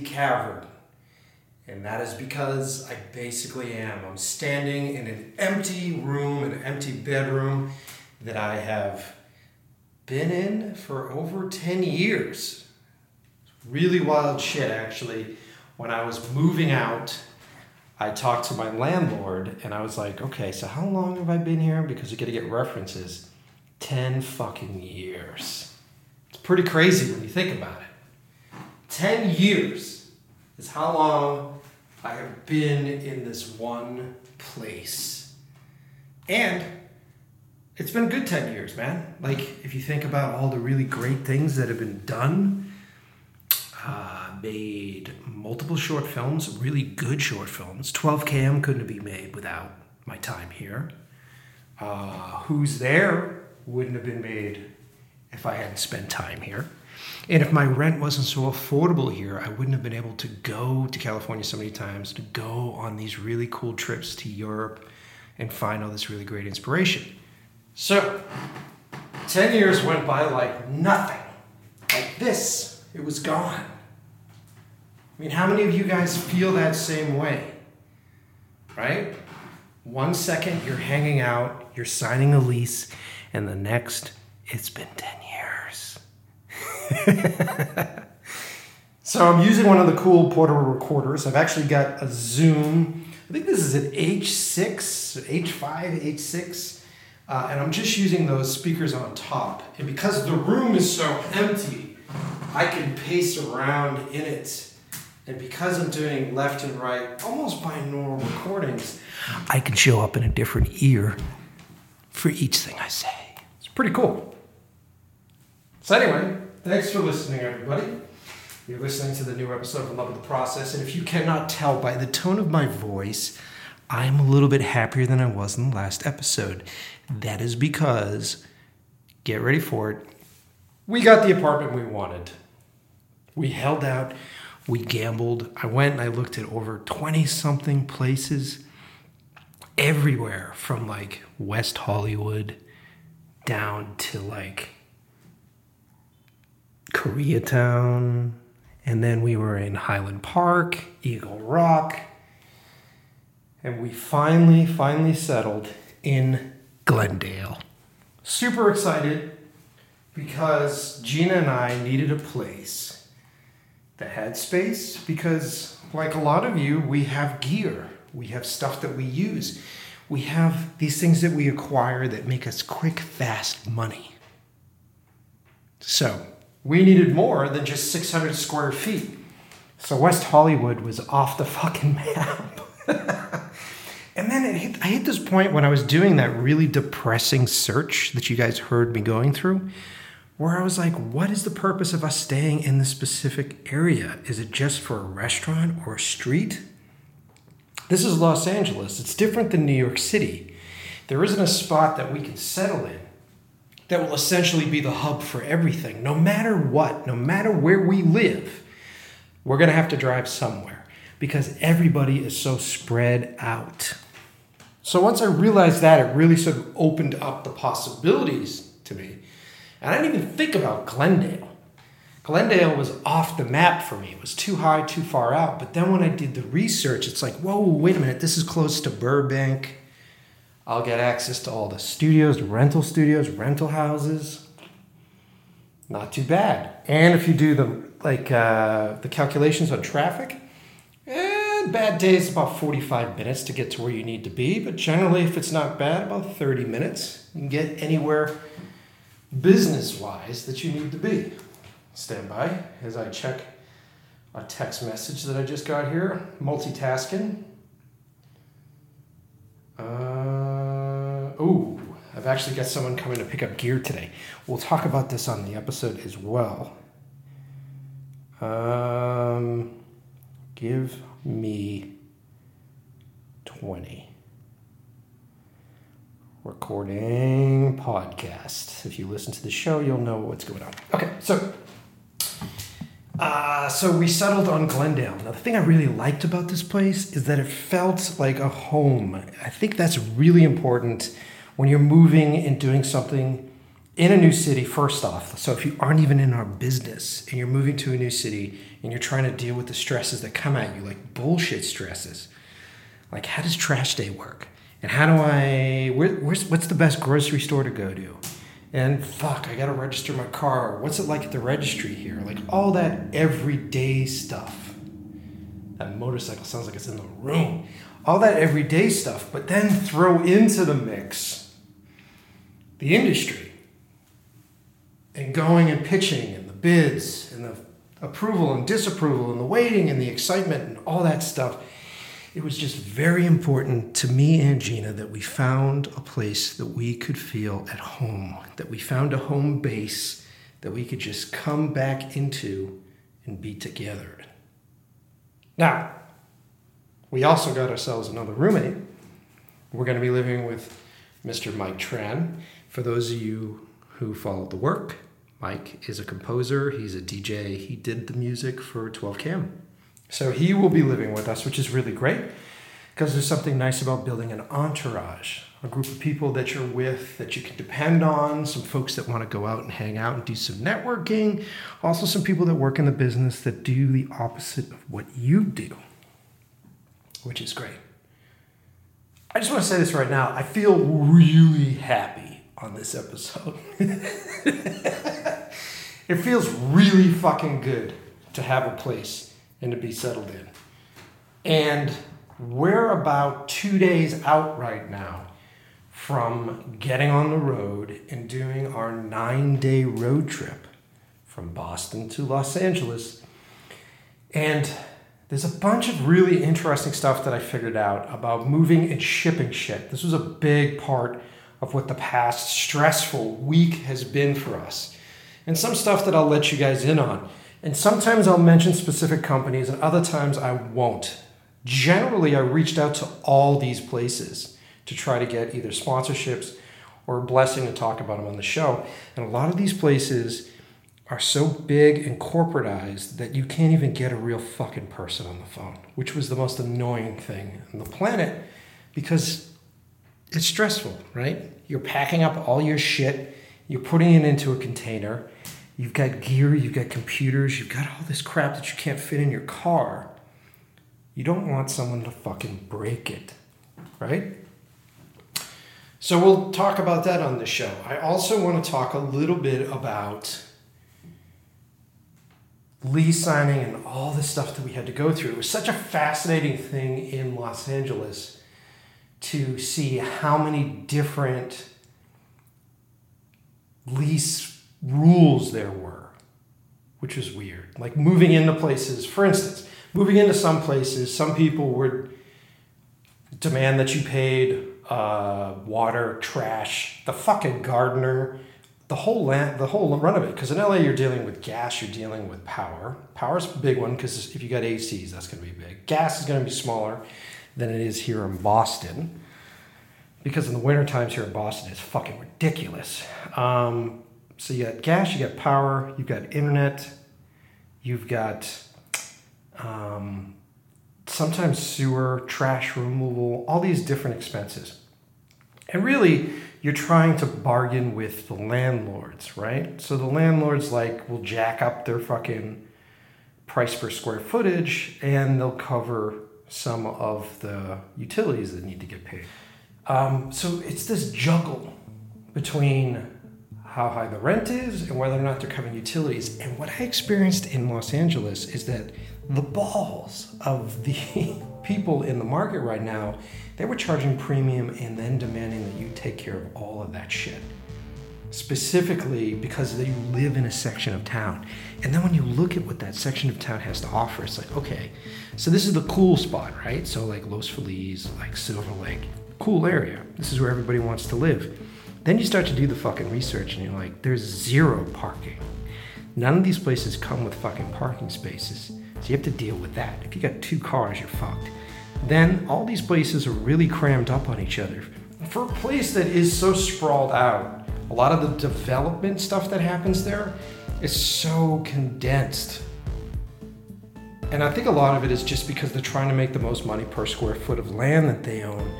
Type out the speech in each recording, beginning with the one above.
cavern. And that is because I basically am. I'm standing in an empty room, an empty bedroom that I have been in for over 10 years. Really wild shit, actually. When I was moving out, I talked to my landlord and I was like, okay, so how long have I been here? Because you got to get references. 10 fucking years. It's pretty crazy when you think about it. 10 years is how long I have been in this one place. And it's been good 10 years, man. Like, if you think about all the really great things that have been done, uh, made multiple short films, really good short films. 12KM couldn't be made without my time here. Uh, Who's There wouldn't have been made if I hadn't spent time here. And if my rent wasn't so affordable here, I wouldn't have been able to go to California so many times, to go on these really cool trips to Europe and find all this really great inspiration. So, 10 years went by like nothing. Like this, it was gone. I mean, how many of you guys feel that same way? Right? One second you're hanging out, you're signing a lease, and the next, it's been 10 years. so I'm using one of the cool portable recorders. I've actually got a Zoom. I think this is an H6, H5, H6. Uh, and I'm just using those speakers on top. And because the room is so empty, I can pace around in it. And because I'm doing left and right, almost binaural recordings, I can show up in a different ear for each thing I say. It's pretty cool. So, anyway, thanks for listening, everybody. You're listening to the new episode of Love of the Process. And if you cannot tell by the tone of my voice, I'm a little bit happier than I was in the last episode. That is because, get ready for it, we got the apartment we wanted. We held out, we gambled. I went and I looked at over 20 something places everywhere from like West Hollywood down to like Koreatown. And then we were in Highland Park, Eagle Rock. And we finally, finally settled in Glendale. Super excited because Gina and I needed a place that had space because, like a lot of you, we have gear, we have stuff that we use, we have these things that we acquire that make us quick, fast money. So, we needed more than just 600 square feet. So, West Hollywood was off the fucking map. and then it hit, I hit this point when I was doing that really depressing search that you guys heard me going through where I was like, what is the purpose of us staying in this specific area? Is it just for a restaurant or a street? This is Los Angeles. It's different than New York City. There isn't a spot that we can settle in that will essentially be the hub for everything. No matter what, no matter where we live, we're going to have to drive somewhere because everybody is so spread out. So once I realized that, it really sort of opened up the possibilities to me. And I didn't even think about Glendale. Glendale was off the map for me. It was too high, too far out. But then when I did the research, it's like, whoa, wait a minute, this is close to Burbank. I'll get access to all the studios, rental studios, rental houses. Not too bad. And if you do the like uh, the calculations on traffic, eh, bad days about 45 minutes to get to where you need to be. But generally, if it's not bad, about 30 minutes. You can get anywhere business wise that you need to be. Stand by as I check a text message that I just got here. Multitasking. Uh, actually got someone coming to pick up gear today. We'll talk about this on the episode as well. Um, give me 20 recording podcast. If you listen to the show, you'll know what's going on. Okay, so Uh, so we settled on Glendale. Now, the thing I really liked about this place is that it felt like a home. I think that's really important when you're moving and doing something in a new city, first off. So, if you aren't even in our business and you're moving to a new city and you're trying to deal with the stresses that come at you, like bullshit stresses, like how does trash day work? And how do I, where, where's, what's the best grocery store to go to? and fuck, I gotta register my car. What's it like at the registry here? Like all that everyday stuff. That motorcycle sounds like it's in the room. All that everyday stuff, but then throw into the mix the industry and going and pitching and the bids and the approval and disapproval and the waiting and the excitement and all that stuff it was just very important to me and Gina that we found a place that we could feel at home, that we found a home base that we could just come back into and be together. Now, we also got ourselves another roommate. We're going to be living with Mr. Mike Tran. For those of you who follow the work, Mike is a composer, he's a DJ, he did the music for 12 Cam. So he will be living with us, which is really great because there's something nice about building an entourage, a group of people that you're with that you can depend on, some folks that want to go out and hang out and do some networking, also some people that work in the business that do the opposite of what you do, which is great. I just want to say this right now. I feel really happy on this episode. it feels really fucking good to have a place and to be settled in. And we're about two days out right now from getting on the road and doing our nine day road trip from Boston to Los Angeles. And there's a bunch of really interesting stuff that I figured out about moving and shipping shit. This was a big part of what the past stressful week has been for us. And some stuff that I'll let you guys in on. And sometimes I'll mention specific companies, and other times I won't. Generally, I reached out to all these places to try to get either sponsorships or a blessing to talk about them on the show. And a lot of these places are so big and corporatized that you can't even get a real fucking person on the phone, which was the most annoying thing on the planet because it's stressful, right? You're packing up all your shit, you're putting it into a container You've got gear, you've got computers, you've got all this crap that you can't fit in your car. You don't want someone to fucking break it, right? So we'll talk about that on the show. I also want to talk a little bit about lease signing and all the stuff that we had to go through. It was such a fascinating thing in Los Angeles to see how many different lease rules there were, which was weird. Like moving into places, for instance, moving into some places, some people would demand that you paid uh, water, trash, the fucking gardener, the whole land, the whole run of it. Because in LA, you're dealing with gas, you're dealing with power. Power's a big one because if you got ACs, that's going to be big. Gas is going to be smaller than it is here in Boston. Because in the winter times here in Boston, it's fucking ridiculous. Um, so you got gas, you got power, you've got internet, you've got um, sometimes sewer, trash removal, all these different expenses. And really, you're trying to bargain with the landlords, right? So the landlords like will jack up their fucking price per square footage and they'll cover some of the utilities that need to get paid. Um, so it's this juggle between how high the rent is and whether or not they're covering utilities. And what I experienced in Los Angeles is that the balls of the people in the market right now, they were charging premium and then demanding that you take care of all of that shit. Specifically because you live in a section of town. And then when you look at what that section of town has to offer, it's like, okay, so this is the cool spot, right? So like Los Feliz, like Silver Lake, cool area. This is where everybody wants to live. Then you start to do the fucking research and you're like, there's zero parking. None of these places come with fucking parking spaces. So you have to deal with that. If you got two cars, you're fucked. Then all these places are really crammed up on each other. For a place that is so sprawled out, a lot of the development stuff that happens there is so condensed And I think a lot of it is just because they're trying to make the most money per square foot of land that they own.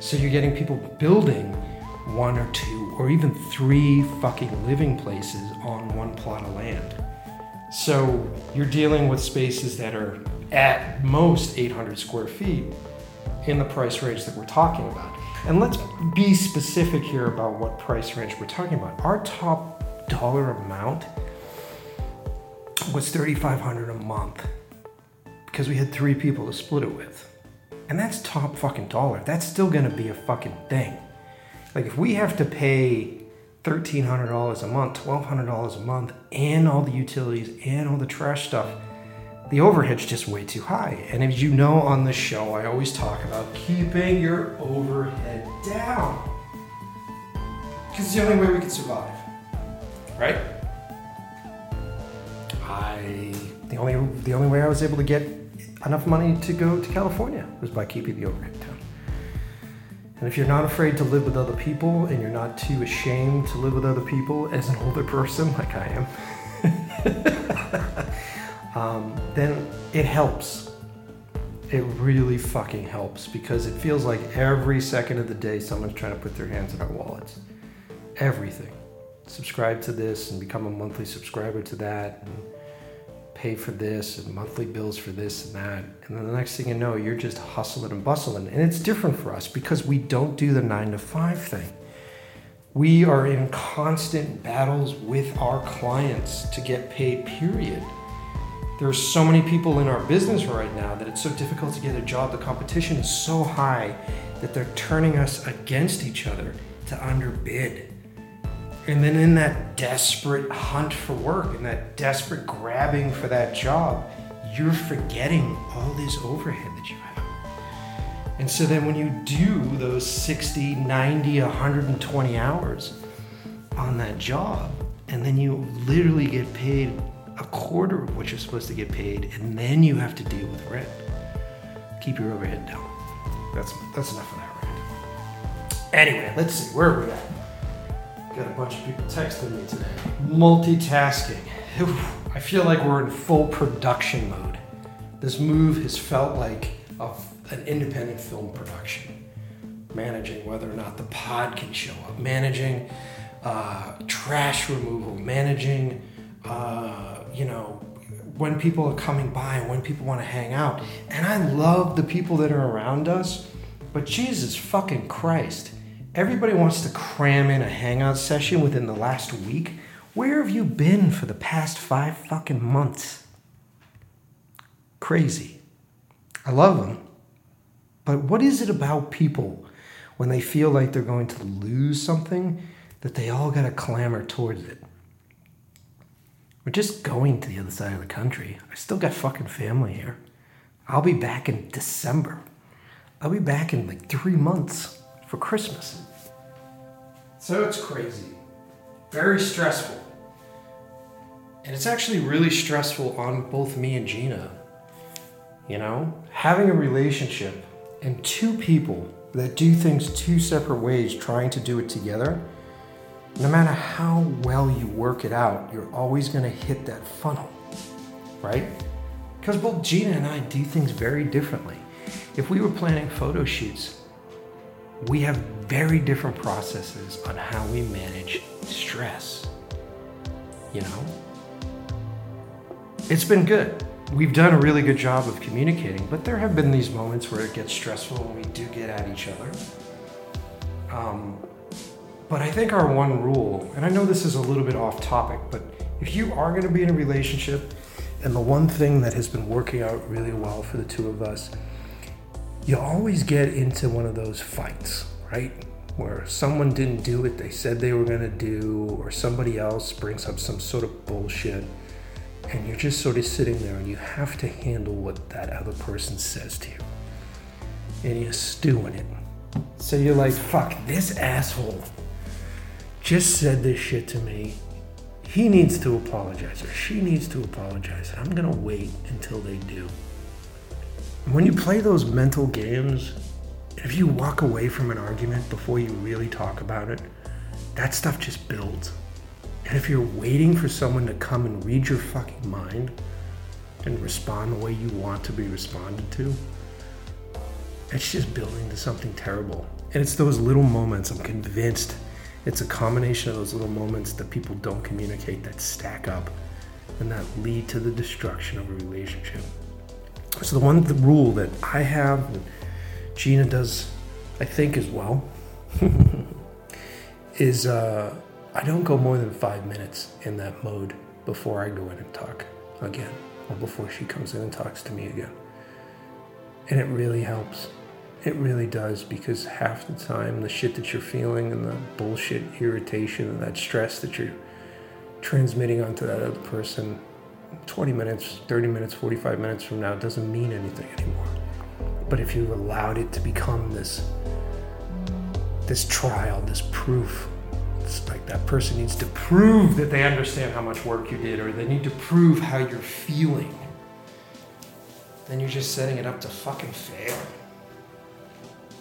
So you're getting people building one or two or even three fucking living places on one plot of land. So you're dealing with spaces that are at most 800 square feet in the price range that we're talking about. And let's be specific here about what price range we're talking about. Our top dollar amount was 3500 a month because we had three people to split it with. And that's top fucking dollar. That's still gonna be a fucking thing. Like if we have to pay $1,300 a month, $1,200 a month, and all the utilities and all the trash stuff, the overhead's just way too high. And as you know on the show, I always talk about keeping your overhead down. Because it's the only way we can survive. Right? I the only the only way I was able to get enough money to go to California was by keeping the overhead down. And if you're not afraid to live with other people and you're not too ashamed to live with other people as an older person like I am, um, then it helps. It really fucking helps because it feels like every second of the day someone's trying to put their hands in our wallets. Everything. Subscribe to this and become a monthly subscriber to that. And, pay for this and monthly bills for this and that. And then the next thing you know, you're just hustling and bustling. And it's different for us because we don't do the nine to five thing. We are in constant battles with our clients to get paid, period. There are so many people in our business right now that it's so difficult to get a job. The competition is so high that they're turning us against each other to underbid. And then in that desperate hunt for work and that desperate grabbing for that job, you're forgetting all this overhead that you have. And so then when you do those 60, 90, 120 hours on that job, and then you literally get paid a quarter of what you're supposed to get paid, and then you have to deal with rent. Keep your overhead down. That's that's enough of that rent. Anyway, let's see, where are we at? Got a bunch of people texting me today. Multitasking. I feel like we're in full production mode. This move has felt like a, an independent film production. Managing whether or not the pod can show up, managing uh, trash removal, managing, uh, you know, when people are coming by and when people want to hang out. And I love the people that are around us, but Jesus fucking Christ Everybody wants to cram in a hangout session within the last week. Where have you been for the past five fucking months? Crazy. I love them. But what is it about people when they feel like they're going to lose something that they all got to clamor towards it? We're just going to the other side of the country. I still got fucking family here. I'll be back in December. I'll be back in like three months for Christmas. So it's crazy. Very stressful. And it's actually really stressful on both me and Gina. You know, having a relationship and two people that do things two separate ways trying to do it together, no matter how well you work it out, you're always going to hit that funnel, right? Because both Gina and I do things very differently. If we were planning photo shoots, we have very different processes on how we manage stress. You know? It's been good. We've done a really good job of communicating, but there have been these moments where it gets stressful when we do get at each other. Um, but I think our one rule, and I know this is a little bit off topic, but if you are going to be in a relationship, and the one thing that has been working out really well for the two of us you always get into one of those fights, right? Where someone didn't do what they said they were going to do, or somebody else brings up some sort of bullshit, and you're just sort of sitting there and you have to handle what that other person says to you. And you stew in it. So you're like, fuck, this asshole just said this shit to me. He needs to apologize, or she needs to apologize, and I'm gonna wait until they do. When you play those mental games, if you walk away from an argument before you really talk about it, that stuff just builds. And if you're waiting for someone to come and read your fucking mind, and respond the way you want to be responded to, it's just building to something terrible. And it's those little moments, I'm convinced it's a combination of those little moments that people don't communicate that stack up and that lead to the destruction of a relationship. So the one the rule that I have, and Gina does, I think as well, is uh, I don't go more than five minutes in that mode before I go in and talk again, or before she comes in and talks to me again. And it really helps. It really does because half the time, the shit that you're feeling and the bullshit irritation and that stress that you're transmitting onto that other person 20 minutes, 30 minutes, 45 minutes from now doesn't mean anything anymore. But if you've allowed it to become this this trial, this proof, it's like that person needs to prove that they understand how much work you did or they need to prove how you're feeling. Then you're just setting it up to fucking fail.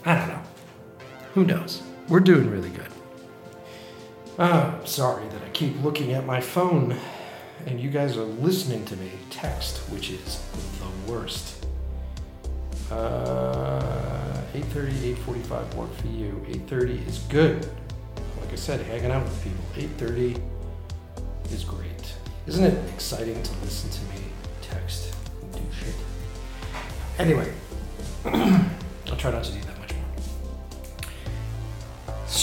I don't know. Who knows? We're doing really good. Oh, sorry that I keep looking at my phone and you guys are listening to me text, which is the worst. Uh, 8.30, 8.45 work for you. 8.30 is good. Like I said, hanging out with people. 8.30 is great. Isn't it exciting to listen to me text and do shit? Anyway, I'll try not to do that.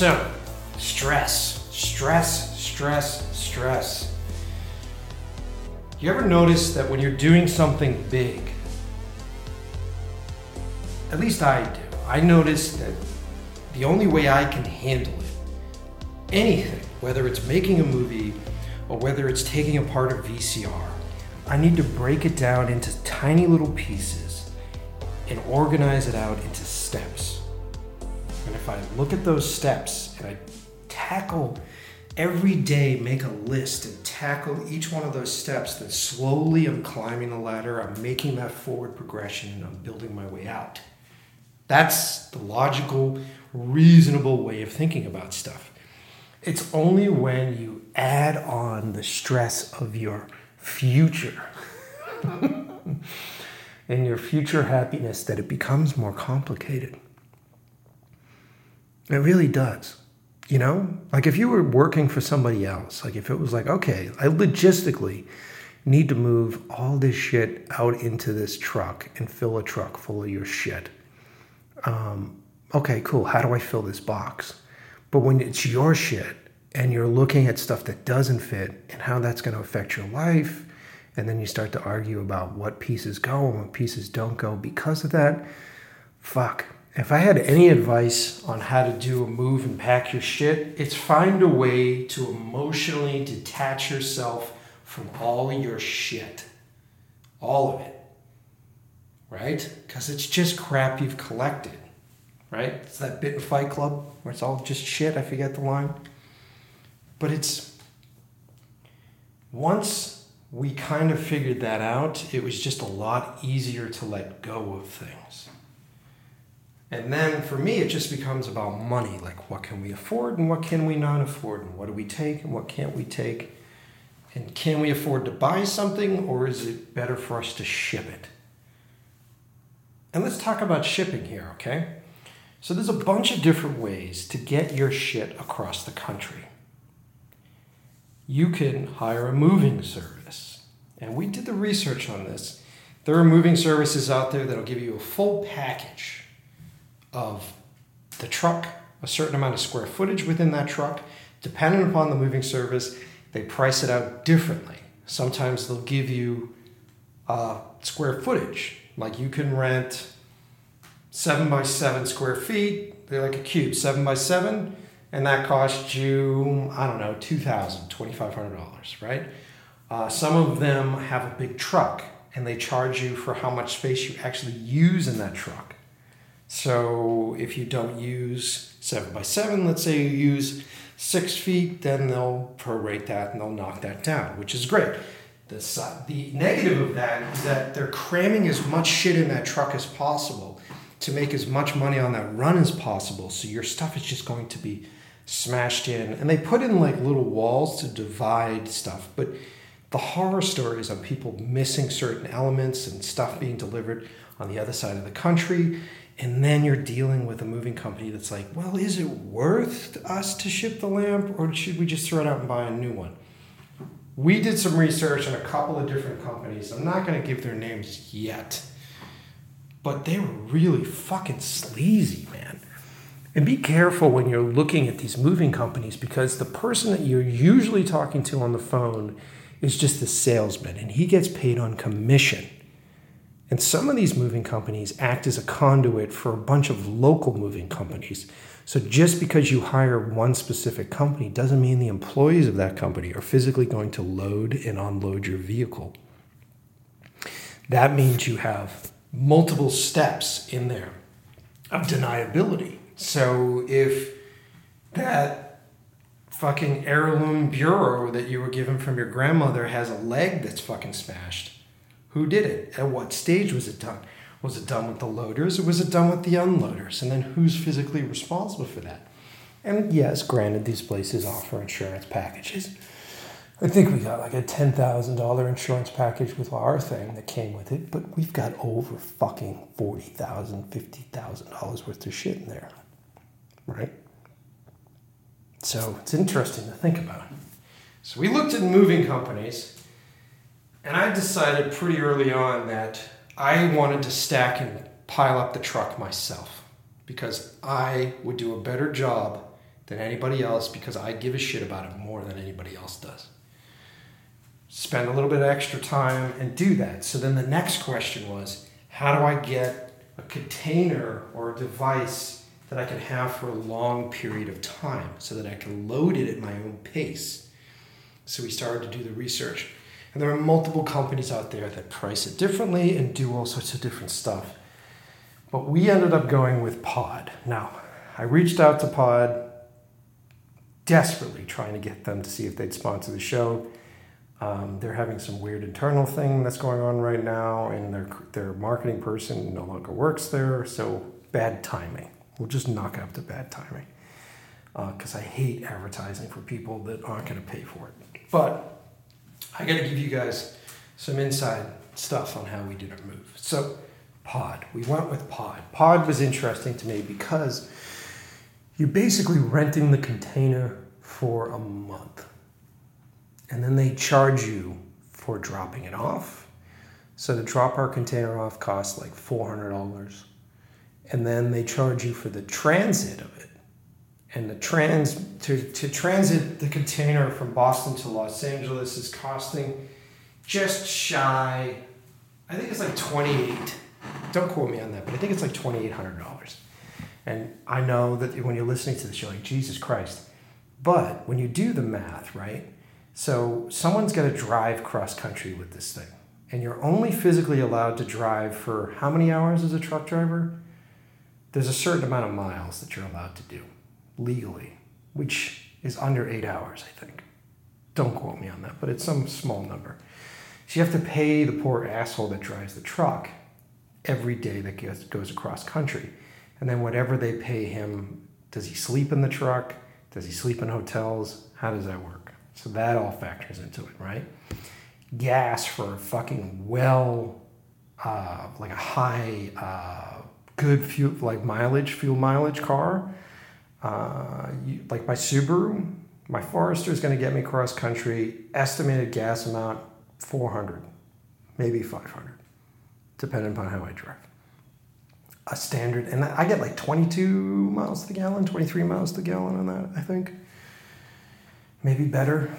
So, stress, stress, stress, stress. You ever notice that when you're doing something big, at least I do, I notice that the only way I can handle it, anything, whether it's making a movie or whether it's taking apart a VCR, I need to break it down into tiny little pieces and organize it out into I look at those steps and I tackle every day, make a list and tackle each one of those steps, then slowly I'm climbing the ladder, I'm making that forward progression, and I'm building my way out. That's the logical, reasonable way of thinking about stuff. It's only when you add on the stress of your future and your future happiness that it becomes more complicated. It really does. You know, like if you were working for somebody else, like if it was like, okay, I logistically need to move all this shit out into this truck and fill a truck full of your shit. Um, okay, cool. How do I fill this box? But when it's your shit and you're looking at stuff that doesn't fit and how that's going to affect your life, and then you start to argue about what pieces go and what pieces don't go because of that, fuck, if I had any advice on how to do a move and pack your shit, it's find a way to emotionally detach yourself from all your shit. All of it. Right? Because it's just crap you've collected. Right? It's that bit in Fight Club where it's all just shit. I forget the line. But it's. Once we kind of figured that out, it was just a lot easier to let go of things. And then for me, it just becomes about money. Like, what can we afford and what can we not afford? And what do we take and what can't we take? And can we afford to buy something or is it better for us to ship it? And let's talk about shipping here, okay? So there's a bunch of different ways to get your shit across the country. You can hire a moving service. And we did the research on this. There are moving services out there that'll give you a full package of the truck, a certain amount of square footage within that truck. Depending upon the moving service, they price it out differently. Sometimes they'll give you uh, square footage, like you can rent seven by seven square feet. They're like a cube, seven by seven, and that costs you, I don't know, $2,000, $2,500, right? Uh, some of them have a big truck and they charge you for how much space you actually use in that truck. So if you don't use seven by seven, let's say you use six feet, then they'll prorate that and they'll knock that down, which is great. The, the negative of that is that they're cramming as much shit in that truck as possible to make as much money on that run as possible. So your stuff is just going to be smashed in. And they put in like little walls to divide stuff, but the horror stories on people missing certain elements and stuff being delivered on the other side of the country. And then you're dealing with a moving company that's like, well, is it worth us to ship the lamp or should we just throw it out and buy a new one? We did some research on a couple of different companies. I'm not going to give their names yet, but they were really fucking sleazy, man. And be careful when you're looking at these moving companies because the person that you're usually talking to on the phone is just the salesman and he gets paid on commission. And some of these moving companies act as a conduit for a bunch of local moving companies. So just because you hire one specific company doesn't mean the employees of that company are physically going to load and unload your vehicle. That means you have multiple steps in there of deniability. So if that fucking heirloom bureau that you were given from your grandmother has a leg that's fucking smashed, who did it? At what stage was it done? Was it done with the loaders or was it done with the unloaders? And then who's physically responsible for that? And yes, granted, these places offer insurance packages. I think we got like a ten thousand dollar insurance package with our thing that came with it, but we've got over fucking forty thousand, fifty thousand dollars worth of shit in there, right? So it's interesting to think about. So we looked at moving companies, and I decided pretty early on that I wanted to stack and pile up the truck myself because I would do a better job than anybody else because I give a shit about it more than anybody else does. Spend a little bit of extra time and do that. So then the next question was how do I get a container or a device that I can have for a long period of time so that I can load it at my own pace? So we started to do the research. And there are multiple companies out there that price it differently and do all sorts of different stuff. But we ended up going with Pod. Now, I reached out to Pod desperately trying to get them to see if they'd sponsor the show. Um, they're having some weird internal thing that's going on right now, and their their marketing person no longer works there, so bad timing. We'll just knock out the bad timing because uh, I hate advertising for people that aren't going to pay for it. But I got to give you guys some inside stuff on how we did our move. So, Pod, we went with Pod. Pod was interesting to me because you're basically renting the container for a month and then they charge you for dropping it off. So to drop our container off costs like $400. And then they charge you for the transit of it. And the trans to, to transit the container from Boston to Los Angeles is costing just shy, I think it's like 28. Don't quote me on that, but I think it's like $2,800. And I know that when you're listening to this, you're like, Jesus Christ. But when you do the math, right? So someone's got to drive cross country with this thing. And you're only physically allowed to drive for how many hours as a truck driver? There's a certain amount of miles that you're allowed to do legally, which is under eight hours, I think. Don't quote me on that, but it's some small number. So you have to pay the poor asshole that drives the truck every day that gets, goes across country. And then whatever they pay him, does he sleep in the truck? Does he sleep in hotels? How does that work? So that all factors into it, right? Gas for a fucking well, uh, like a high, uh, good fuel, like mileage, fuel mileage car. Uh, like my Subaru, my Forester is going to get me cross country. Estimated gas amount 400, maybe 500, depending upon how I drive. A standard, and I get like 22 miles to the gallon, 23 miles to the gallon on that, I think maybe better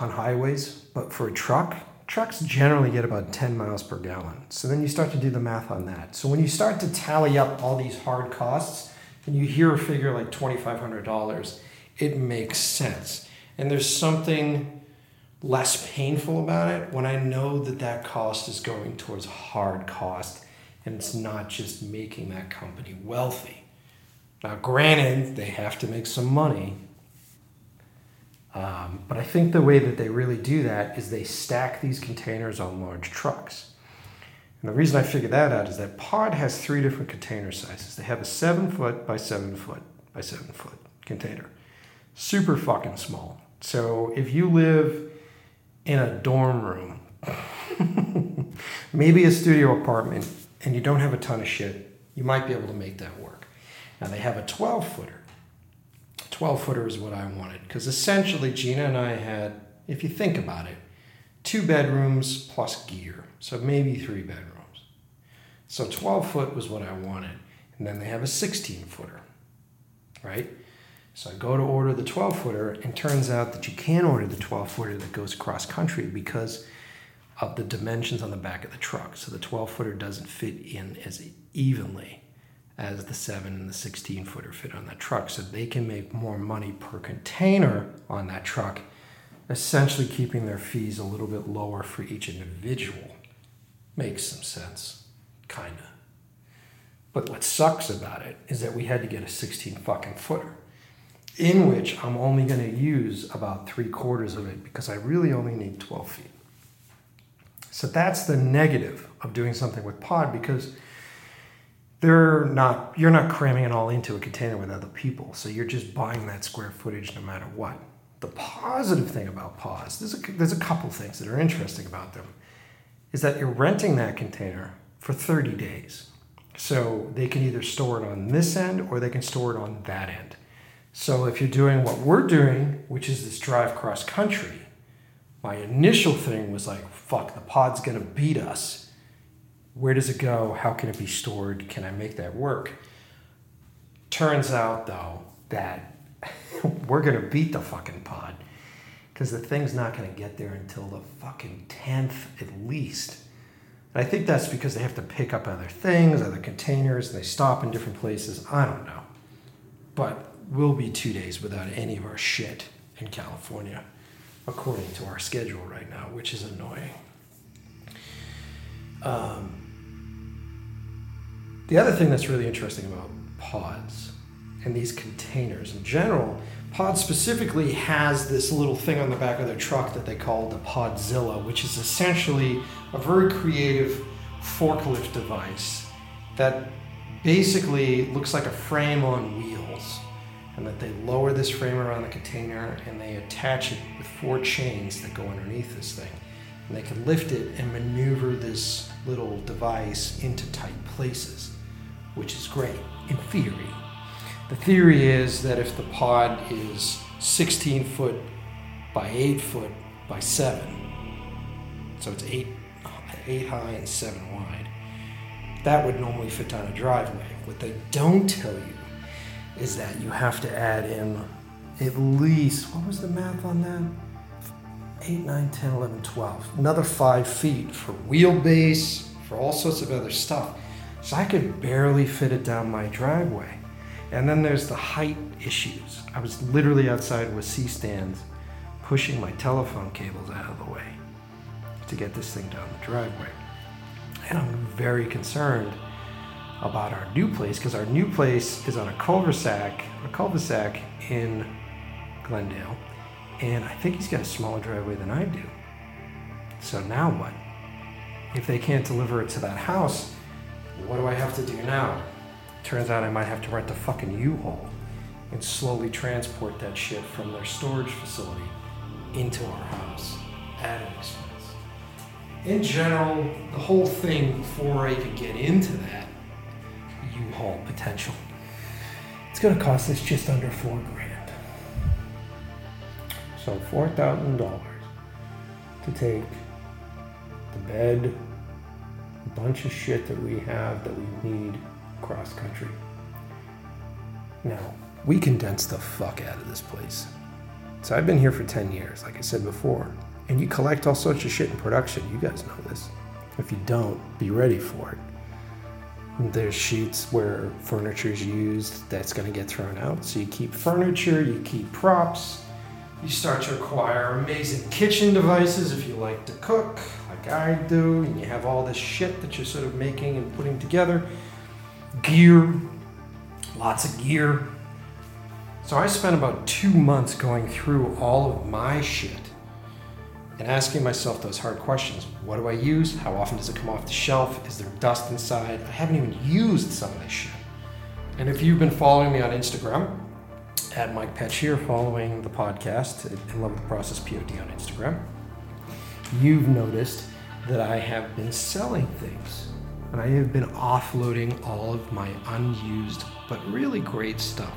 on highways, but for a truck, trucks generally get about 10 miles per gallon. So then you start to do the math on that. So when you start to tally up all these hard costs and you hear a figure like $2,500, it makes sense. And there's something less painful about it when I know that that cost is going towards hard cost and it's not just making that company wealthy. Now, granted, they have to make some money, um, but I think the way that they really do that is they stack these containers on large trucks. And the reason I figured that out is that Pod has three different container sizes. They have a seven foot by seven foot by seven foot container. Super fucking small. So if you live in a dorm room, maybe a studio apartment, and you don't have a ton of shit, you might be able to make that work. Now they have a 12 footer. 12 footer is what I wanted because essentially Gina and I had, if you think about it, two bedrooms plus gear. So maybe three bedrooms. So 12 foot was what I wanted. And then they have a 16 footer, right? So I go to order the 12 footer, and turns out that you can order the 12 footer that goes cross country because of the dimensions on the back of the truck. So the 12 footer doesn't fit in as evenly as the 7 and the 16 footer fit on that truck. So they can make more money per container on that truck, essentially keeping their fees a little bit lower for each individual. Makes some sense, kind of. But what sucks about it is that we had to get a 16 fucking footer, in which I'm only going to use about three quarters of it because I really only need 12 feet. So that's the negative of doing something with pod because they're not you're not cramming it all into a container with other people. So you're just buying that square footage no matter what. The positive thing about pods, there's a, there's a couple things that are interesting about them, is that you're renting that container for 30 days. So they can either store it on this end or they can store it on that end. So if you're doing what we're doing, which is this drive cross country, my initial thing was like, fuck, the pod's gonna beat us. Where does it go? How can it be stored? Can I make that work? Turns out though that we're gonna beat the fucking pod because the thing's not gonna get there until the fucking 10th at least. And I think that's because they have to pick up other things, other containers, and they stop in different places. I don't know. But we'll be two days without any of our shit in California, according to our schedule right now, which is annoying. Um, the other thing that's really interesting about pods and these containers in general, Pod specifically has this little thing on the back of their truck that they call the Podzilla, which is essentially a very creative forklift device that basically looks like a frame on wheels. And that they lower this frame around the container and they attach it with four chains that go underneath this thing. And they can lift it and maneuver this little device into tight places, which is great in theory. The theory is that if the pod is 16 foot by 8 foot by 7, so it's 8, 8 high and 7 wide, that would normally fit down a driveway. What they don't tell you is that you have to add in at least, what was the math on that? 8, 9, 10, 11, 12. Another 5 feet for wheelbase, for all sorts of other stuff. So I could barely fit it down my driveway. And then there's the height issues. I was literally outside with C stands pushing my telephone cables out of the way to get this thing down the driveway. And I'm very concerned about our new place because our new place is on a cul-de-sac, a cul-de-sac in Glendale, and I think he's got a smaller driveway than I do. So now what? If they can't deliver it to that house, what do I have to do now? Turns out I might have to rent a fucking U-Haul and slowly transport that shit from their storage facility into our house at an expense. In general, the whole thing before I even get into that U-Haul potential, it's to cost us just under four grand. So four thousand dollars to take the bed, a bunch of shit that we have that we need cross country. Now, we condense the fuck out of this place. So I've been here for 10 years, like I said before, and you collect all sorts of shit in production. You guys know this. If you don't, be ready for it. There's sheets where furniture is used that's going to get thrown out. So you keep furniture, you keep props, you start to acquire amazing kitchen devices if you like to cook, like I do, and you have all this shit that you're sort of making and putting together gear, lots of gear. So I spent about two months going through all of my shit and asking myself those hard questions. What do I use? How often does it come off the shelf? Is there dust inside? I haven't even used some of this shit. And if you've been following me on Instagram, at Mike Pecci here, following the podcast, In Love with the Process POD on Instagram, you've noticed that I have been selling things. And I have been offloading all of my unused but really great stuff.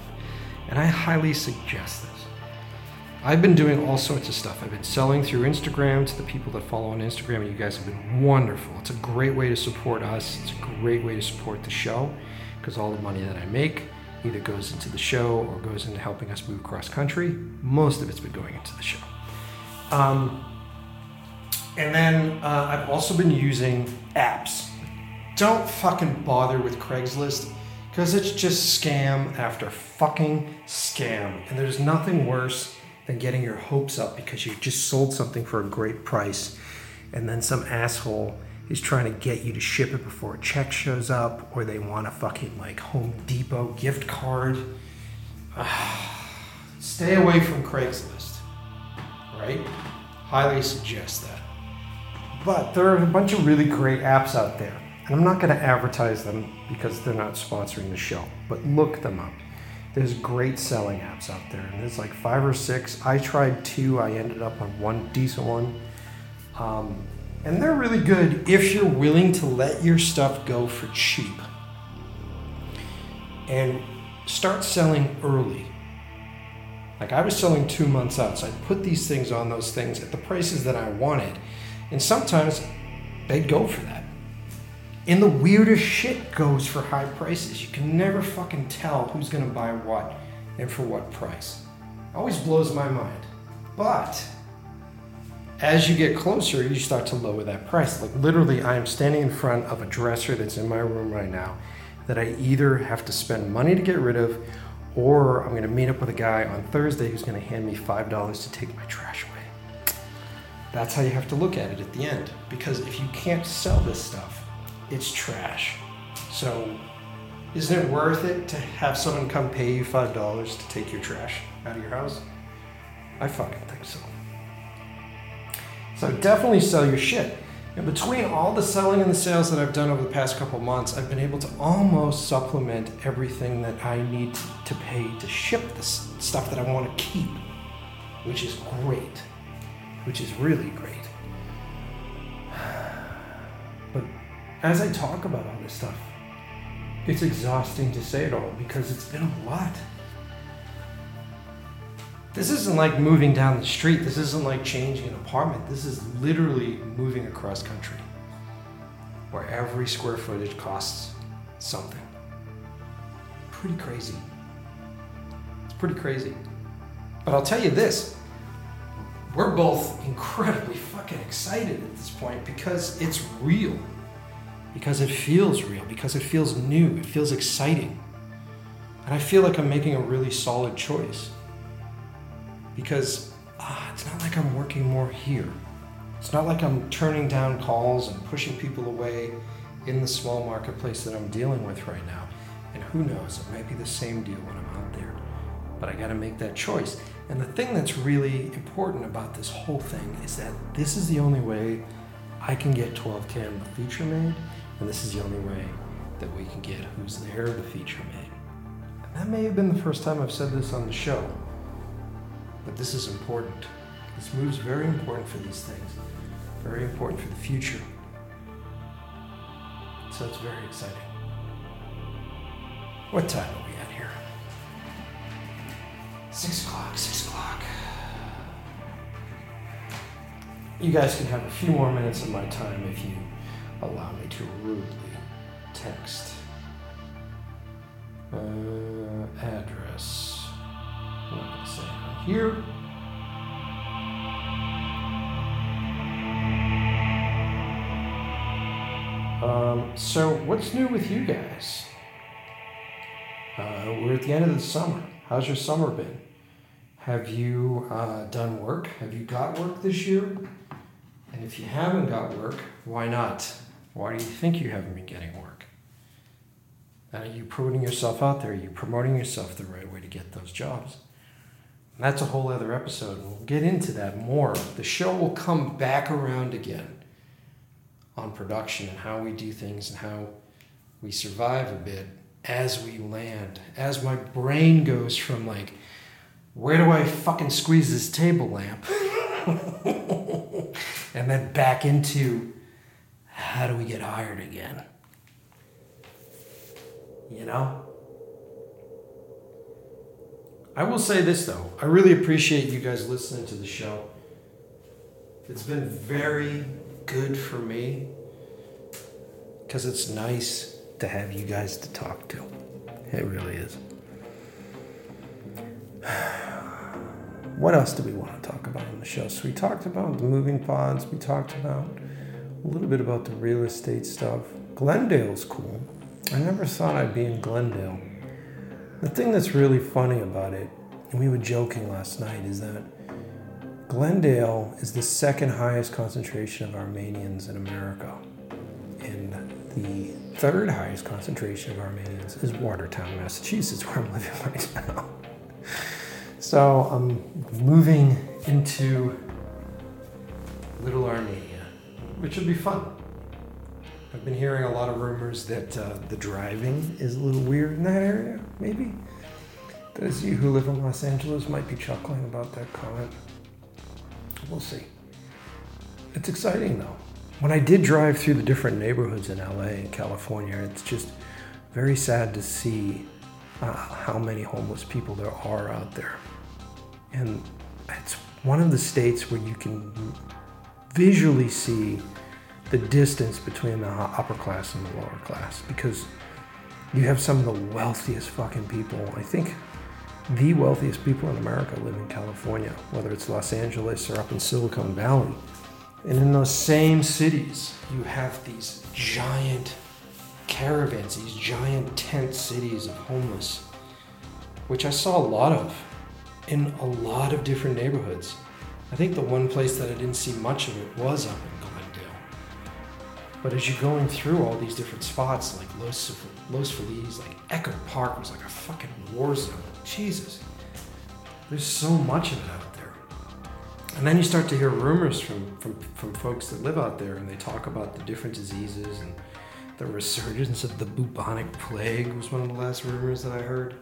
And I highly suggest this. I've been doing all sorts of stuff. I've been selling through Instagram to the people that follow on Instagram, and you guys have been wonderful. It's a great way to support us, it's a great way to support the show because all the money that I make either goes into the show or goes into helping us move cross country. Most of it's been going into the show. Um, and then uh, I've also been using apps. Don't fucking bother with Craigslist because it's just scam after fucking scam. And there's nothing worse than getting your hopes up because you just sold something for a great price and then some asshole is trying to get you to ship it before a check shows up or they want a fucking like Home Depot gift card. Stay away from Craigslist, right? Highly suggest that. But there are a bunch of really great apps out there. And I'm not going to advertise them because they're not sponsoring the show, but look them up. There's great selling apps out there, and there's like five or six. I tried two, I ended up on one decent one. Um, and they're really good if you're willing to let your stuff go for cheap and start selling early. Like I was selling two months out, so I put these things on those things at the prices that I wanted. And sometimes they'd go for that. And the weirdest shit goes for high prices. You can never fucking tell who's gonna buy what and for what price. Always blows my mind. But as you get closer, you start to lower that price. Like literally, I am standing in front of a dresser that's in my room right now that I either have to spend money to get rid of or I'm gonna meet up with a guy on Thursday who's gonna hand me $5 to take my trash away. That's how you have to look at it at the end. Because if you can't sell this stuff, it's trash. So, isn't it worth it to have someone come pay you $5 to take your trash out of your house? I fucking think so. So, definitely sell your shit. And between all the selling and the sales that I've done over the past couple months, I've been able to almost supplement everything that I need to pay to ship the stuff that I want to keep, which is great, which is really great. As I talk about all this stuff, it's exhausting to say it all because it's been a lot. This isn't like moving down the street. This isn't like changing an apartment. This is literally moving across country where every square footage costs something. Pretty crazy. It's pretty crazy. But I'll tell you this we're both incredibly fucking excited at this point because it's real. Because it feels real. Because it feels new. It feels exciting. And I feel like I'm making a really solid choice because ah, it's not like I'm working more here. It's not like I'm turning down calls and pushing people away in the small marketplace that I'm dealing with right now. And who knows, it might be the same deal when I'm out there. But I got to make that choice. And the thing that's really important about this whole thing is that this is the only way I can get 12 Cam the feature made, and this is the only way that we can get Who's There the feature made. And that may have been the first time I've said this on the show. But this is important. This move's very important for these things, very important for the future. So it's very exciting. What time are we at here? Six o'clock, six o'clock. You guys can have a few more minutes of my time if you allow me to rudely text. Uh, address. Not going to it here. Um, so, what's new with you guys? Uh, we're at the end of the summer. How's your summer been? Have you uh, done work? Have you got work this year? And if you haven't got work, why not? Why do you think you haven't been getting work? And are you putting yourself out there? Are you promoting yourself the right way to get those jobs? And that's a whole other episode. and We'll get into that more. The show will come back around again on production and how we do things and how we survive a bit as we land. As my brain goes from like, where do I fucking squeeze this table lamp? and then back into how do we get hired again? You know? I will say this though. I really appreciate you guys listening to the show. It's been very good for me because it's nice to have you guys to talk to. It really is. What else do we want to talk about on the show? So we talked about the moving pods. We talked about a little bit about the real estate stuff. Glendale's cool. I never thought I'd be in Glendale. The thing that's really funny about it, and we were joking last night, is that Glendale is the second highest concentration of Armenians in America. And the third highest concentration of Armenians is Watertown, Massachusetts, where I'm living right now. So I'm moving into Little Armenia, which will be fun. I've been hearing a lot of rumors that uh, the driving is a little weird in that area, maybe. Those of you who live in Los Angeles might be chuckling about that comment. We'll see. It's exciting though. When I did drive through the different neighborhoods in LA and California, it's just very sad to see uh, how many homeless people there are out there and it's one of the states where you can visually see the distance between the upper class and the lower class because you have some of the wealthiest fucking people. I think the wealthiest people in America live in California, whether it's Los Angeles or up in Silicon Valley. And in those same cities, you have these giant caravans, these giant tent cities of homeless, which I saw a lot of in a lot of different neighborhoods. I think the one place that I didn't see much of it was up in Glendale. But as you're going through all these different spots, like Los, Los Feliz, like Echo Park was like a fucking war zone. Jesus. There's so much of it out there. And then you start to hear rumors from, from, from folks that live out there and they talk about the different diseases and the resurgence of the bubonic plague was one of the last rumors that I heard.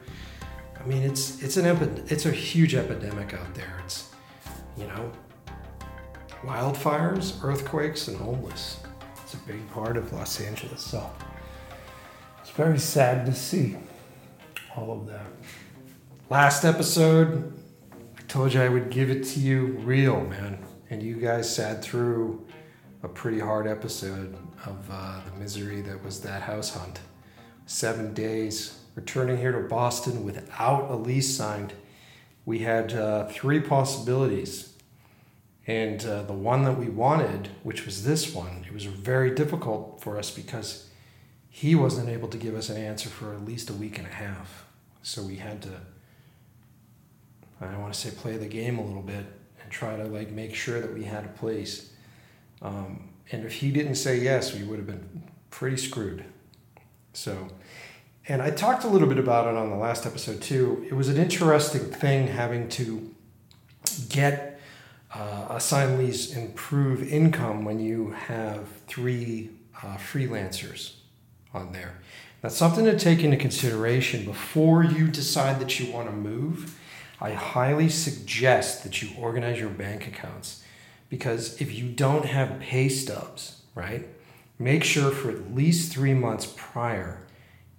I mean, it's it's an epi- it's a huge epidemic out there. It's you know, wildfires, earthquakes, and homeless. It's a big part of Los Angeles. So it's very sad to see all of that. Last episode, I told you I would give it to you real, man, and you guys sat through a pretty hard episode of uh, the misery that was that house hunt. Seven days returning here to Boston without a lease signed, we had uh, three possibilities. And uh, the one that we wanted, which was this one, it was very difficult for us because he wasn't able to give us an answer for at least a week and a half. So we had to, I don't want to say play the game a little bit and try to like make sure that we had a place. Um, and if he didn't say yes, we would have been pretty screwed. So and I talked a little bit about it on the last episode too. It was an interesting thing having to get uh, assignees improve income when you have three uh, freelancers on there. That's something to take into consideration before you decide that you want to move. I highly suggest that you organize your bank accounts because if you don't have pay stubs, right, make sure for at least three months prior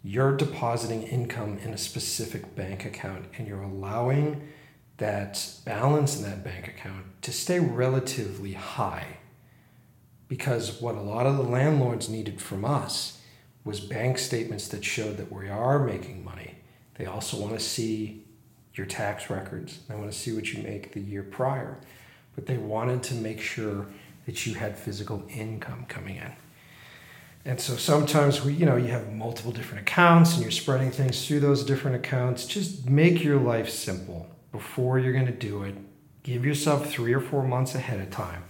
you're depositing income in a specific bank account and you're allowing that balance in that bank account to stay relatively high. Because what a lot of the landlords needed from us was bank statements that showed that we are making money. They also want to see your tax records. They want to see what you make the year prior. But they wanted to make sure that you had physical income coming in. And so sometimes we, you know, you have multiple different accounts and you're spreading things through those different accounts. Just make your life simple before you're going to do it. Give yourself three or four months ahead of time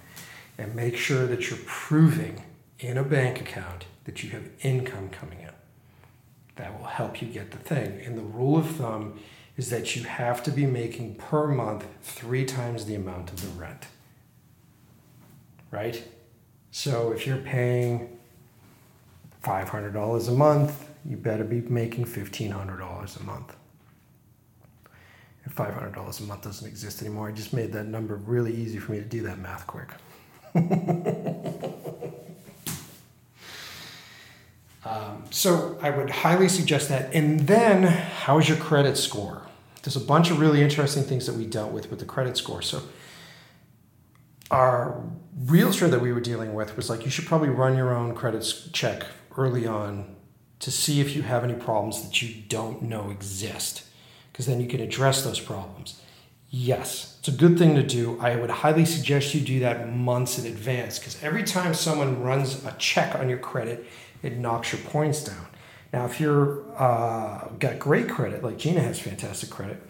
and make sure that you're proving in a bank account that you have income coming in. That will help you get the thing. And the rule of thumb is that you have to be making per month three times the amount of the rent. Right? So if you're paying $500 a month, you better be making $1,500 a month. And $500 a month doesn't exist anymore. I just made that number really easy for me to do that math quick. um, so I would highly suggest that. And then, how's your credit score? There's a bunch of really interesting things that we dealt with with the credit score. So our realtor that we were dealing with was like, you should probably run your own credit check early on to see if you have any problems that you don't know exist, because then you can address those problems. Yes, it's a good thing to do. I would highly suggest you do that months in advance because every time someone runs a check on your credit, it knocks your points down. Now, if you're uh, got great credit, like Gina has fantastic credit,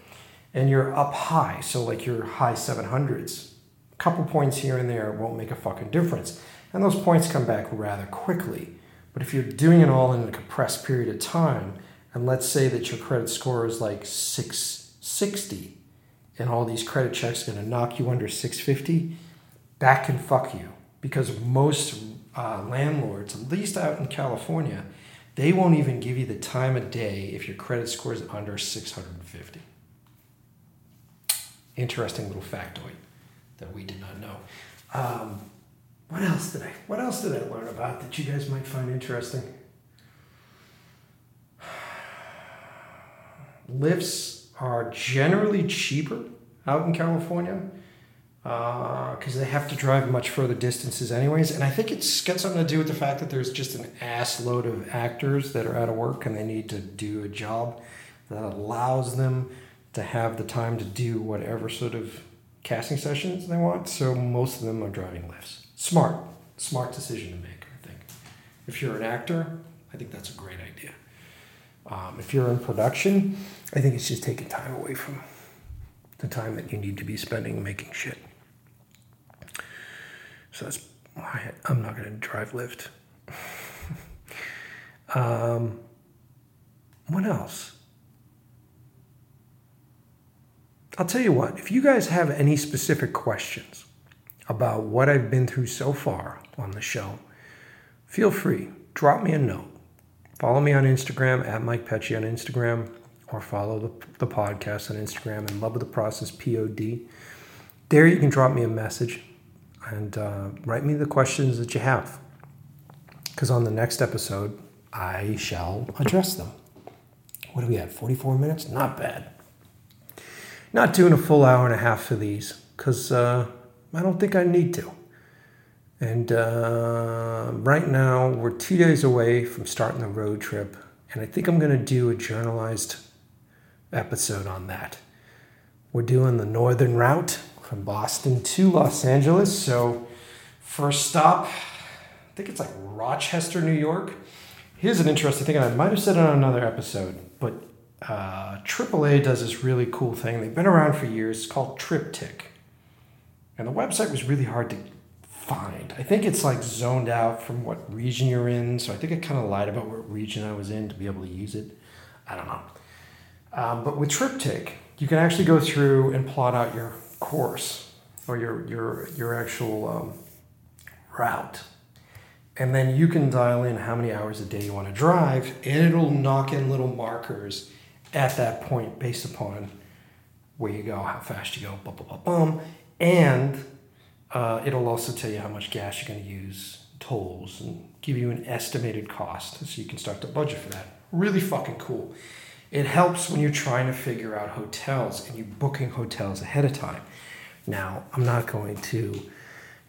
and you're up high, so like you're high 700s, a couple points here and there won't make a fucking difference. And those points come back rather quickly. But if you're doing it all in a compressed period of time, and let's say that your credit score is like 660, and all these credit checks are going to knock you under 650, that can fuck you. Because most uh, landlords, at least out in California, they won't even give you the time of day if your credit score is under 650. Interesting little factoid that we did not know. Um, what else did I? What else did I learn about that you guys might find interesting? Lyfts are generally cheaper out in California because uh, they have to drive much further distances anyways and i think it's got something to do with the fact that there's just an ass load of actors that are out of work and they need to do a job that allows them to have the time to do whatever sort of casting sessions they want so most of them are driving Lyfts smart smart decision to make i think if you're an actor i think that's a great idea um, if you're in production i think it's just taking time away from the time that you need to be spending making shit so that's why I'm not going to drive Lyft. um, what else? I'll tell you what, if you guys have any specific questions about what I've been through so far on the show, feel free. Drop me a note. Follow me on Instagram at Mike Pecci on Instagram or follow the, the podcast on Instagram and Love of the Process POD. There you can drop me a message and uh, write me the questions that you have. Because on the next episode, I shall address them. What do we have? 44 minutes? Not bad. Not doing a full hour and a half for these because uh, I don't think I need to. And uh, right now, we're two days away from starting the road trip, and I think I'm going to do a journalized episode on that. We're doing the northern route from Boston to Los Angeles. So, first stop, I think it's like Rochester, New York. Here's an interesting thing, and I might have said it on another episode, but uh, AAA does this really cool thing. They've been around for years. It's called TripTik. And the website was really hard to find. I think it's like zoned out from what region you're in. So I think I kind of lied about what region I was in to be able to use it. I don't know. Um, but with TripTik, you can actually go through and plot out your course or your your your actual um, route and then you can dial in how many hours a day you want to drive and it'll knock in little markers at that point based upon where you go how fast you go bum, bum, bum, bum. And uh, it'll also tell you how much gas you're going to use tolls and give you an estimated cost so you can start to budget for that really fucking cool it helps when you're trying to figure out hotels and you're booking hotels ahead of time. Now, I'm not going to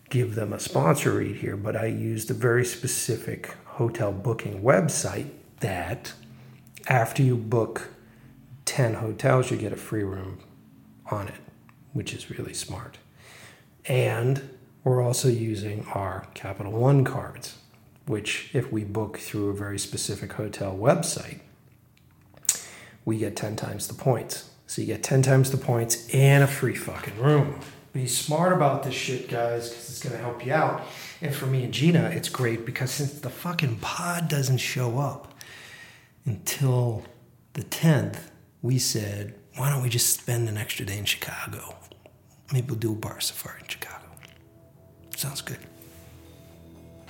give them a sponsor read here, but I used a very specific hotel booking website that after you book 10 hotels, you get a free room on it, which is really smart. And we're also using our Capital One cards, which, if we book through a very specific hotel website, we get 10 times the points. So you get 10 times the points and a free fucking room. Be smart about this shit, guys, because it's going to help you out. And for me and Gina, it's great because since the fucking pod doesn't show up until the 10th, we said, why don't we just spend an extra day in Chicago? Maybe we'll do a bar safari in Chicago. Sounds good.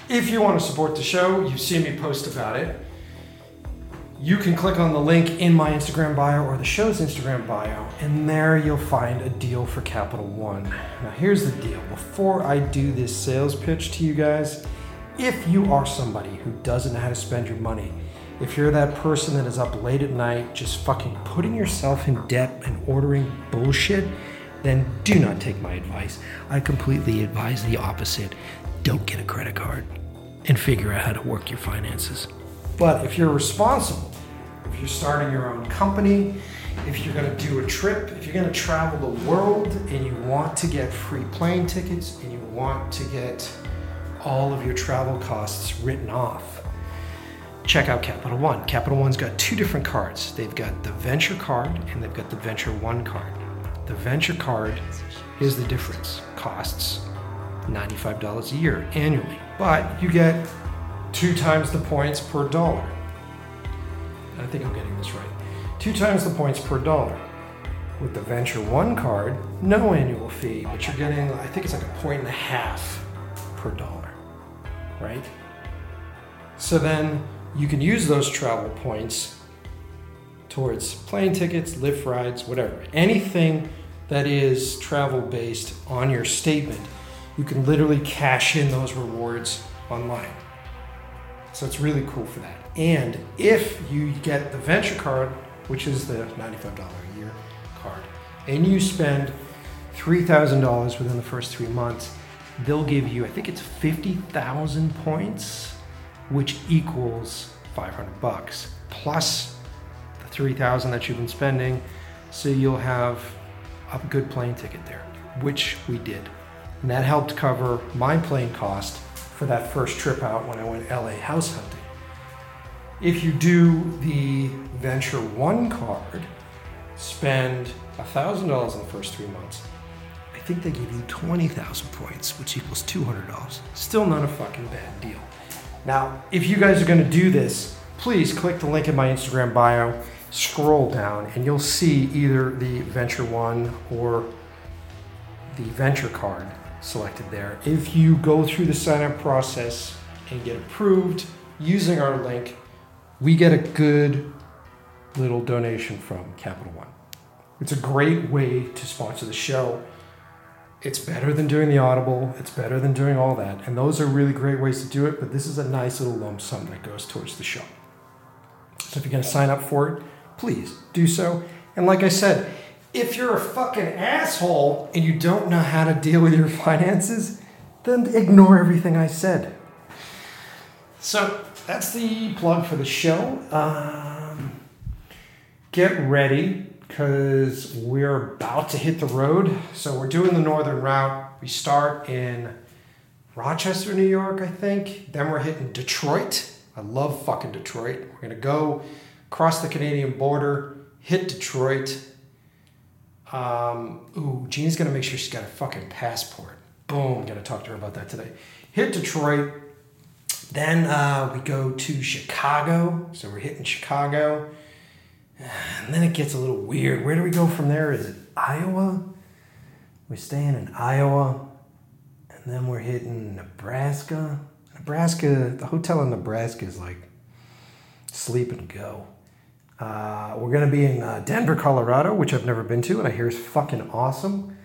If you want to support the show, you've seen me post about it you can click on the link in my Instagram bio or the show's Instagram bio, and there you'll find a deal for Capital One. Now, here's the deal before I do this sales pitch to you guys, if you are somebody who doesn't know how to spend your money, if you're that person that is up late at night just fucking putting yourself in debt and ordering bullshit, then do not take my advice. I completely advise the opposite. Don't get a credit card and figure out how to work your finances. But if you're responsible, if you're starting your own company, if you're going to do a trip, if you're going to travel the world and you want to get free plane tickets and you want to get all of your travel costs written off, check out Capital One. Capital One's got two different cards. They've got the Venture card and they've got the Venture One card. The Venture card is the difference. Costs $95 a year annually, but you get two times the points per dollar. I think I'm getting this right. Two times the points per dollar. With the Venture One card, no annual fee, but you're getting, I think it's like a point and a half per dollar, right? So then you can use those travel points towards plane tickets, Lyft rides, whatever. Anything that is travel based on your statement, you can literally cash in those rewards online. So it's really cool for that. And if you get the venture card, which is the $95 a year card, and you spend $3,000 within the first three months, they'll give you, I think it's 50,000 points, which equals 500 bucks plus the 3,000 that you've been spending. So you'll have a good plane ticket there, which we did. And that helped cover my plane cost for that first trip out when I went LA house hunting. If you do the Venture One card, spend $1,000 in the first three months, I think they give you 20,000 points, which equals $200. Still not a fucking bad deal. Now, if you guys are gonna do this, please click the link in my Instagram bio, scroll down, and you'll see either the Venture One or the Venture card selected there. If you go through the sign up process and get approved using our link, we get a good little donation from Capital One. It's a great way to sponsor the show. It's better than doing the Audible, it's better than doing all that. And those are really great ways to do it, but this is a nice little lump sum that goes towards the show. So if you're going to sign up for it, please do so. And like I said, if you're a fucking asshole and you don't know how to deal with your finances, then ignore everything I said. So that's the plug for the show. Um, get ready because we're about to hit the road. So we're doing the northern route. We start in Rochester, New York, I think. Then we're hitting Detroit. I love fucking Detroit. We're gonna go across the Canadian border, hit Detroit. Um, ooh, Jean's gonna make sure she's got a fucking passport. Boom, gotta talk to her about that today. Hit Detroit. Then uh, we go to Chicago. So we're hitting Chicago. And then it gets a little weird. Where do we go from there? Is it Iowa? We're staying in Iowa. And then we're hitting Nebraska. Nebraska, the hotel in Nebraska is like sleep and go. Uh, we're going to be in uh, Denver, Colorado, which I've never been to, and I hear is fucking awesome.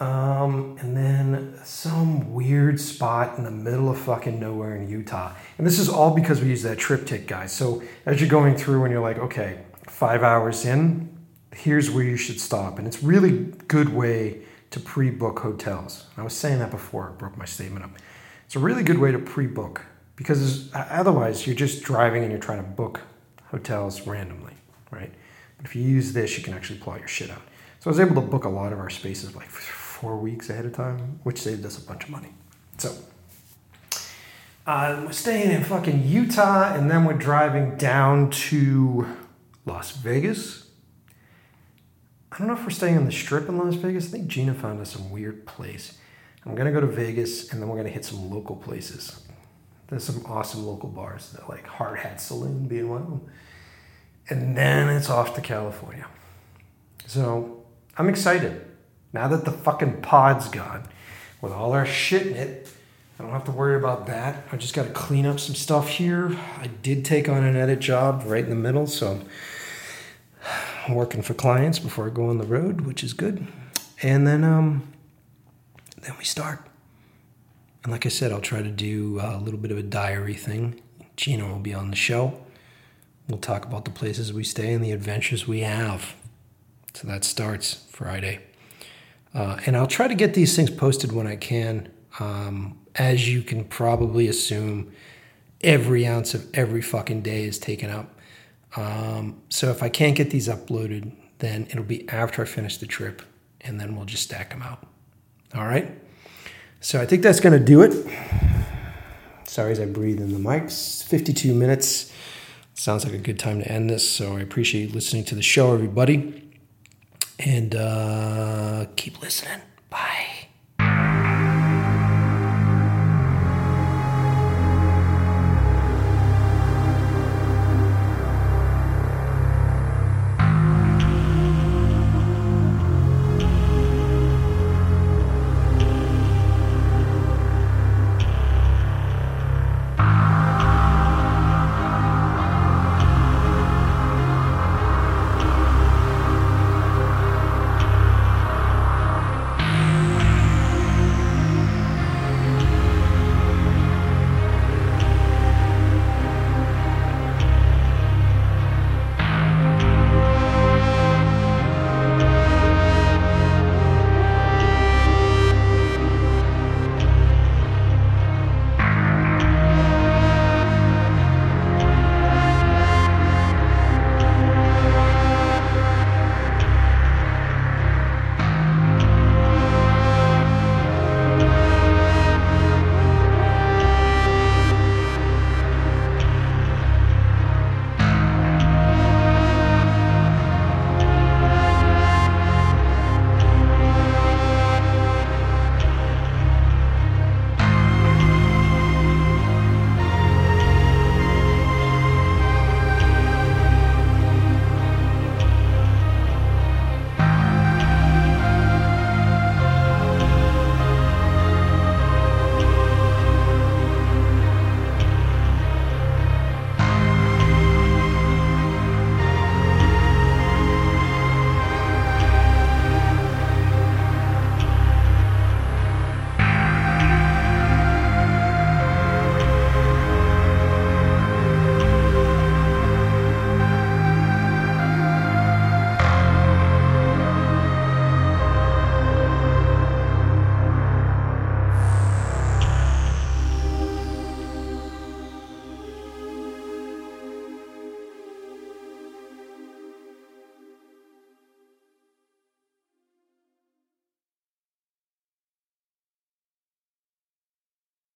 Um, and then some weird spot in the middle of fucking nowhere in Utah. And this is all because we use that TripTik, guys. So as you're going through and you're like, okay, five hours in, here's where you should stop. And it's really good way to pre-book hotels. I was saying that before I broke my statement up. It's a really good way to pre-book because otherwise you're just driving and you're trying to book hotels randomly, right? But if you use this, you can actually plot your shit out. So I was able to book a lot of our spaces like four weeks ahead of time, which saved us a bunch of money. So uh, we're staying in fucking Utah, and then we're driving down to Las Vegas. I don't know if we're staying on the strip in Las Vegas. I think Gina found us some weird place. I'm gonna go to Vegas, and then we're gonna hit some local places. There's some awesome local bars, like Hard Hat Saloon being one of them. And then it's off to California. So I'm excited. Now that the fucking pod's gone, with all our shit in it, I don't have to worry about that. I just got to clean up some stuff here. I did take on an edit job right in the middle, so I'm working for clients before I go on the road, which is good. And then um, then we start. And like I said, I'll try to do a little bit of a diary thing. Gina will be on the show. We'll talk about the places we stay and the adventures we have. So that starts Friday. Uh, and I'll try to get these things posted when I can. Um, as you can probably assume, every ounce of every fucking day is taken up. Um, so if I can't get these uploaded, then it'll be after I finish the trip, and then we'll just stack them out. All right. So I think that's going to do it. Sorry as I breathe in the mics. 52 minutes. Sounds like a good time to end this. So I appreciate listening to the show, everybody. And uh, keep listening. Bye.